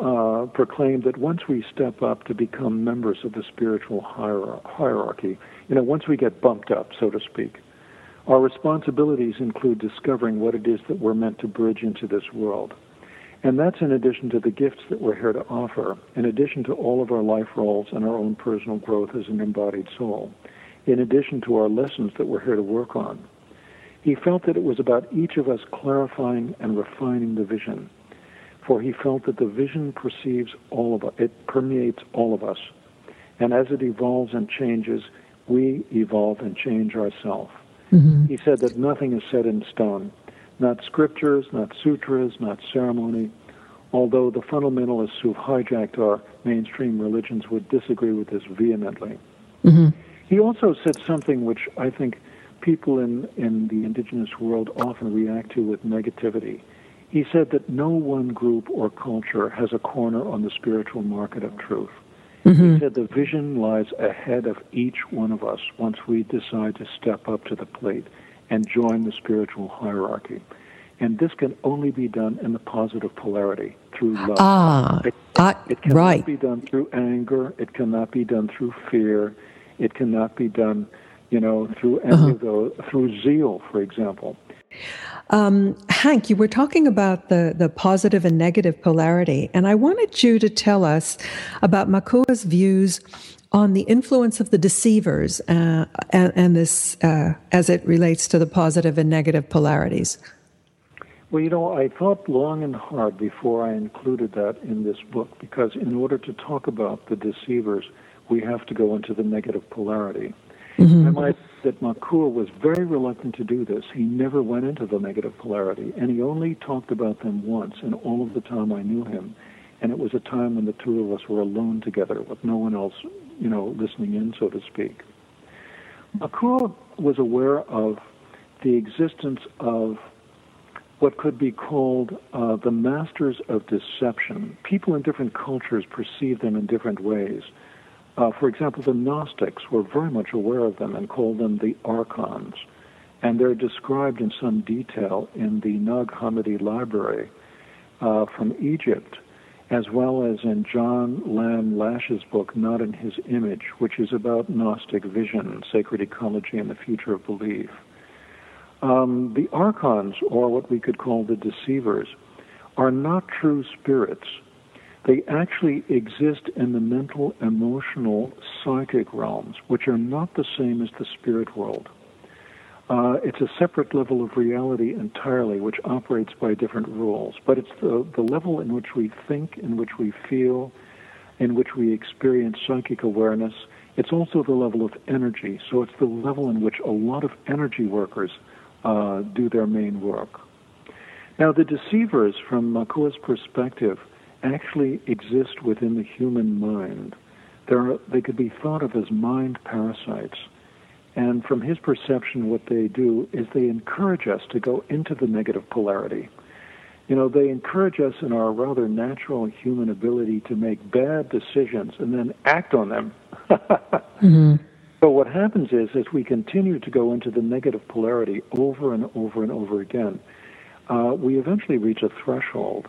uh, proclaimed that once we step up to become members of the spiritual hierarchy, you know, once we get bumped up, so to speak, our responsibilities include discovering what it is that we're meant to bridge into this world. And that's in addition to the gifts that we're here to offer, in addition to all of our life roles and our own personal growth as an embodied soul, in addition to our lessons that we're here to work on. He felt that it was about each of us clarifying and refining the vision, for he felt that the vision perceives all of us, it permeates all of us. And as it evolves and changes, we evolve and change ourselves. Mm-hmm. He said that nothing is set in stone, not scriptures, not sutras, not ceremony. Although the fundamentalists who've hijacked our mainstream religions would disagree with this vehemently. Mm-hmm. He also said something which I think people in, in the indigenous world often react to with negativity. He said that no one group or culture has a corner on the spiritual market of truth. Mm-hmm. He said the vision lies ahead of each one of us once we decide to step up to the plate and join the spiritual hierarchy. And this can only be done in the positive polarity through love. Ah, it, uh, it cannot right. be done through anger. It cannot be done through fear. It cannot be done, you know, through any uh-huh. of those, through zeal, for example. Um, Hank, you were talking about the, the positive and negative polarity, and I wanted you to tell us about Makua's views on the influence of the deceivers uh, and, and, this uh, as it relates to the positive and negative polarities. Well, you know, I thought long and hard before I included that in this book because in order to talk about the deceivers, we have to go into the negative polarity. Mm-hmm. I might that Makua was very reluctant to do this. He never went into the negative polarity, and he only talked about them once in all of the time I knew him. And it was a time when the two of us were alone together with no one else, you know, listening in, so to speak. Makua was aware of the existence of what could be called uh, the masters of deception. People in different cultures perceive them in different ways. Uh, for example, the Gnostics were very much aware of them and called them the archons. And they're described in some detail in the Nag Hammadi library uh, from Egypt, as well as in John Lamb Lash's book, Not in His Image, which is about Gnostic vision, sacred ecology, and the future of belief. Um, the archons, or what we could call the deceivers, are not true spirits they actually exist in the mental, emotional, psychic realms, which are not the same as the spirit world. Uh, it's a separate level of reality entirely, which operates by different rules. But it's the, the level in which we think, in which we feel, in which we experience psychic awareness. It's also the level of energy. So it's the level in which a lot of energy workers uh, do their main work. Now, the deceivers, from Makua's perspective, actually exist within the human mind. Are, they could be thought of as mind parasites. And from his perception, what they do is they encourage us to go into the negative polarity. You know, they encourage us in our rather natural human ability to make bad decisions and then act on them. mm-hmm. So what happens is, as we continue to go into the negative polarity over and over and over again, uh, we eventually reach a threshold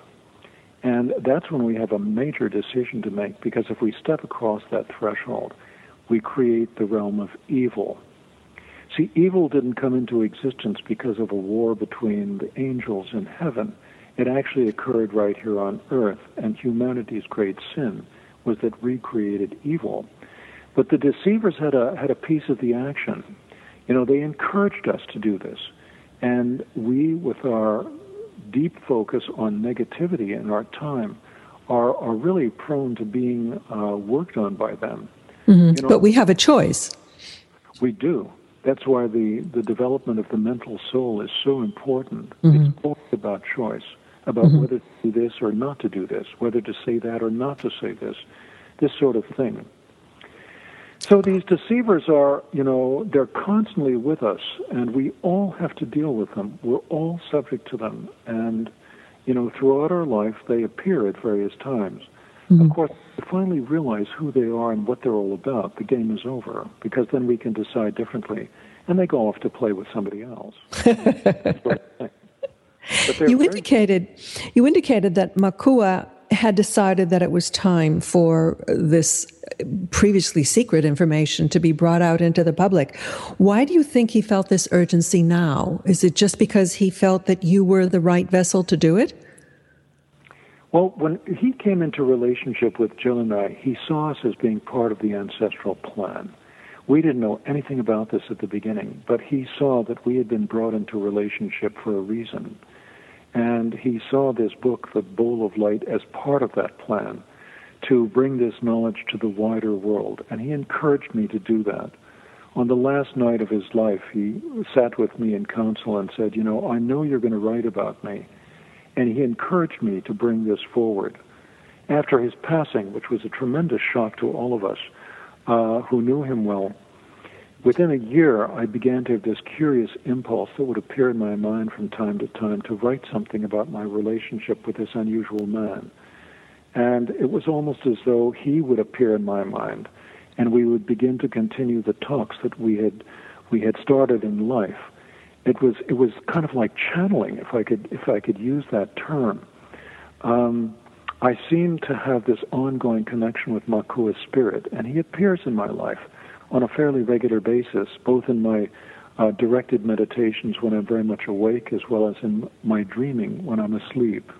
and that's when we have a major decision to make because if we step across that threshold, we create the realm of evil. See, evil didn't come into existence because of a war between the angels in heaven. It actually occurred right here on earth, and humanity's great sin was that recreated evil. But the deceivers had a, had a piece of the action. You know, they encouraged us to do this. And we, with our deep focus on negativity in our time are, are really prone to being uh, worked on by them. Mm-hmm. You know, but we have a choice. We do. That's why the, the development of the mental soul is so important. Mm-hmm. It's all about choice, about mm-hmm. whether to do this or not to do this, whether to say that or not to say this, this sort of thing. So these deceivers are, you know, they're constantly with us, and we all have to deal with them. We're all subject to them. And you know, throughout our life, they appear at various times. Mm-hmm. Of course, we finally realize who they are and what they're all about. The game is over because then we can decide differently, and they go off to play with somebody else. you indicated you indicated that Makua had decided that it was time for this previously secret information to be brought out into the public. Why do you think he felt this urgency now? Is it just because he felt that you were the right vessel to do it? Well, when he came into relationship with Jill and I, he saw us as being part of the ancestral plan. We didn't know anything about this at the beginning, but he saw that we had been brought into relationship for a reason. And he saw this book, The Bowl of Light, as part of that plan to bring this knowledge to the wider world. And he encouraged me to do that. On the last night of his life, he sat with me in council and said, You know, I know you're going to write about me. And he encouraged me to bring this forward. After his passing, which was a tremendous shock to all of us uh, who knew him well, within a year, I began to have this curious impulse that would appear in my mind from time to time to write something about my relationship with this unusual man. And it was almost as though he would appear in my mind, and we would begin to continue the talks that we had we had started in life. It was it was kind of like channeling, if I could if I could use that term. Um, I seemed to have this ongoing connection with Makua's spirit, and he appears in my life on a fairly regular basis, both in my uh, directed meditations when I'm very much awake, as well as in my dreaming when I'm asleep.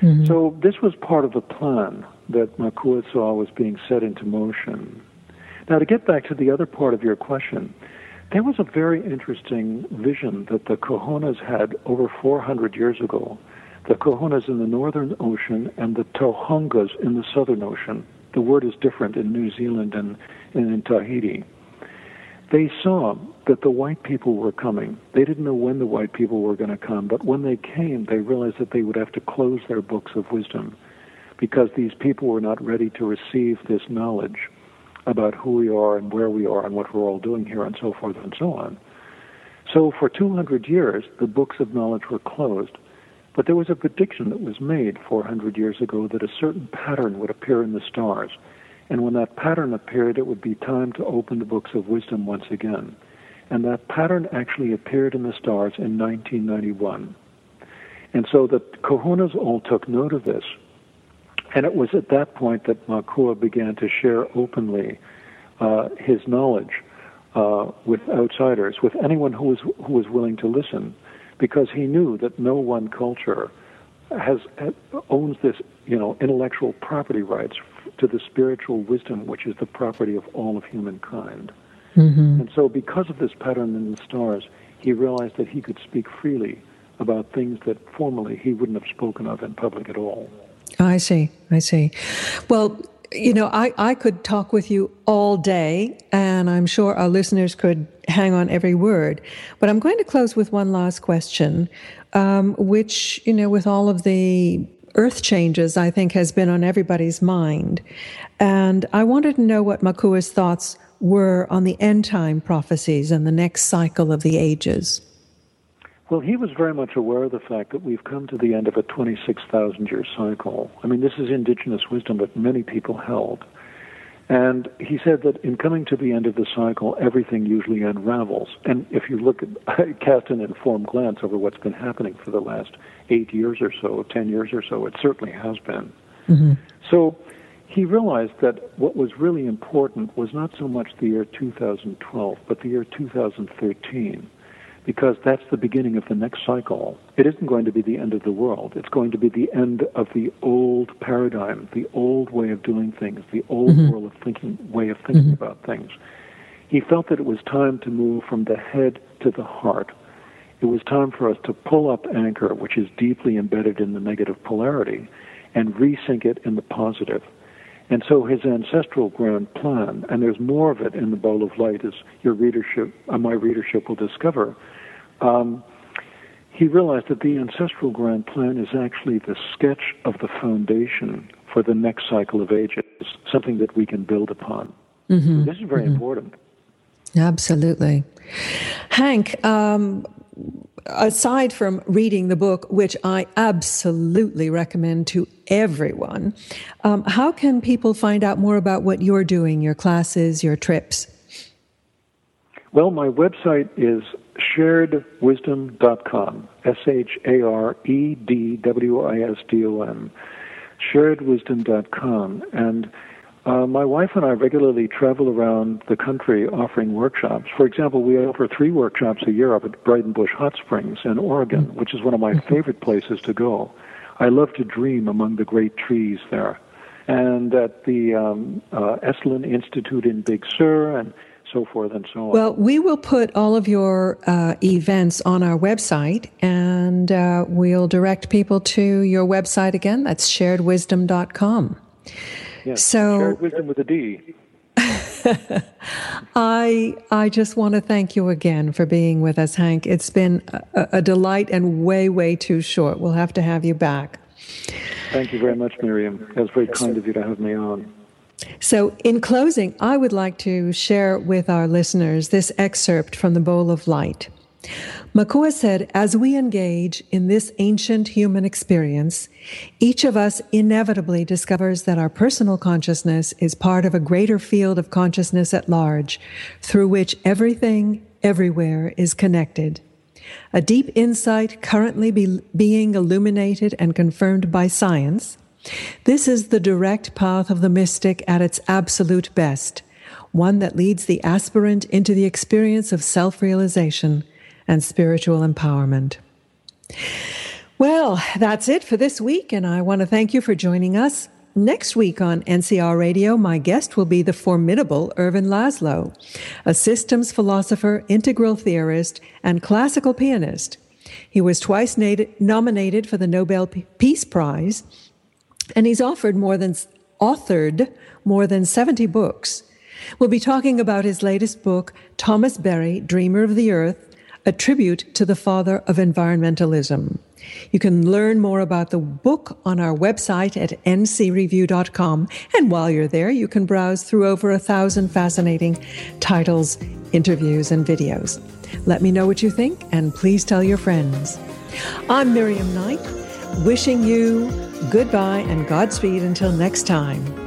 Mm-hmm. So this was part of the plan that Makua saw was being set into motion. Now, to get back to the other part of your question, there was a very interesting vision that the Kahunas had over 400 years ago. The Kahunas in the Northern Ocean and the Tohungas in the Southern Ocean. The word is different in New Zealand and, and in Tahiti. They saw that the white people were coming. They didn't know when the white people were going to come, but when they came, they realized that they would have to close their books of wisdom because these people were not ready to receive this knowledge about who we are and where we are and what we're all doing here and so forth and so on. So for 200 years, the books of knowledge were closed. But there was a prediction that was made 400 years ago that a certain pattern would appear in the stars. And when that pattern appeared, it would be time to open the books of wisdom once again. And that pattern actually appeared in the stars in 1991. And so the kahunas all took note of this. And it was at that point that Makua began to share openly uh, his knowledge uh, with outsiders, with anyone who was, who was willing to listen, because he knew that no one culture has owns this, you know, intellectual property rights to the spiritual wisdom, which is the property of all of humankind. Mm-hmm. And so, because of this pattern in the stars, he realized that he could speak freely about things that formerly he wouldn't have spoken of in public at all. I see. I see. Well, you know, I, I could talk with you all day, and I'm sure our listeners could hang on every word. But I'm going to close with one last question, um, which, you know, with all of the earth changes, I think has been on everybody's mind. And I wanted to know what Makua's thoughts were on the end time prophecies and the next cycle of the ages? Well, he was very much aware of the fact that we've come to the end of a 26,000 year cycle. I mean, this is indigenous wisdom that many people held. And he said that in coming to the end of the cycle, everything usually unravels. And if you look at, cast an informed glance over what's been happening for the last eight years or so, 10 years or so, it certainly has been. Mm-hmm. So he realized that what was really important was not so much the year 2012, but the year 2013, because that's the beginning of the next cycle. It isn't going to be the end of the world. It's going to be the end of the old paradigm, the old way of doing things, the old mm-hmm. world of thinking, way of thinking mm-hmm. about things. He felt that it was time to move from the head to the heart. It was time for us to pull up anchor, which is deeply embedded in the negative polarity, and resync it in the positive. And so his ancestral grand plan, and there's more of it in the Bowl of Light, as your readership, uh, my readership will discover. Um, he realized that the ancestral grand plan is actually the sketch of the foundation for the next cycle of ages, something that we can build upon. Mm-hmm. This is very mm-hmm. important. Absolutely. Hank, um, aside from reading the book, which I absolutely recommend to everyone, um, how can people find out more about what you're doing, your classes, your trips? Well, my website is sharedwisdom.com, S H A R E D W I S D O M, sharedwisdom.com. And uh, my wife and I regularly travel around the country offering workshops. For example, we offer three workshops a year up at Breitenbush Hot Springs in Oregon, which is one of my mm-hmm. favorite places to go. I love to dream among the great trees there. And at the um, uh, Esalen Institute in Big Sur and so forth and so on. Well, we will put all of your uh, events on our website and uh, we'll direct people to your website again. That's sharedwisdom.com. Yes. So shared wisdom with a D. I I just want to thank you again for being with us, Hank. It's been a, a, delight and way way too short. We'll have to have you back. Thank you very much, Miriam. It was very kind of you to have me on. So, in closing, I would like to share with our listeners this excerpt from the Bowl of Light. Makua said, as we engage in this ancient human experience, each of us inevitably discovers that our personal consciousness is part of a greater field of consciousness at large, through which everything, everywhere is connected. A deep insight currently be- being illuminated and confirmed by science. This is the direct path of the mystic at its absolute best, one that leads the aspirant into the experience of self realization and spiritual empowerment. Well, that's it for this week, and I want to thank you for joining us. Next week on NCR Radio, my guest will be the formidable Ervin Laszlo, a systems philosopher, integral theorist, and classical pianist. He was twice nominated for the Nobel Peace Prize, and he's offered more than authored more than 70 books. We'll be talking about his latest book, Thomas Berry, Dreamer of the Earth, a tribute to the father of environmentalism. You can learn more about the book on our website at ncreview.com. And while you're there, you can browse through over a thousand fascinating titles, interviews, and videos. Let me know what you think, and please tell your friends. I'm Miriam Knight, wishing you goodbye and Godspeed until next time.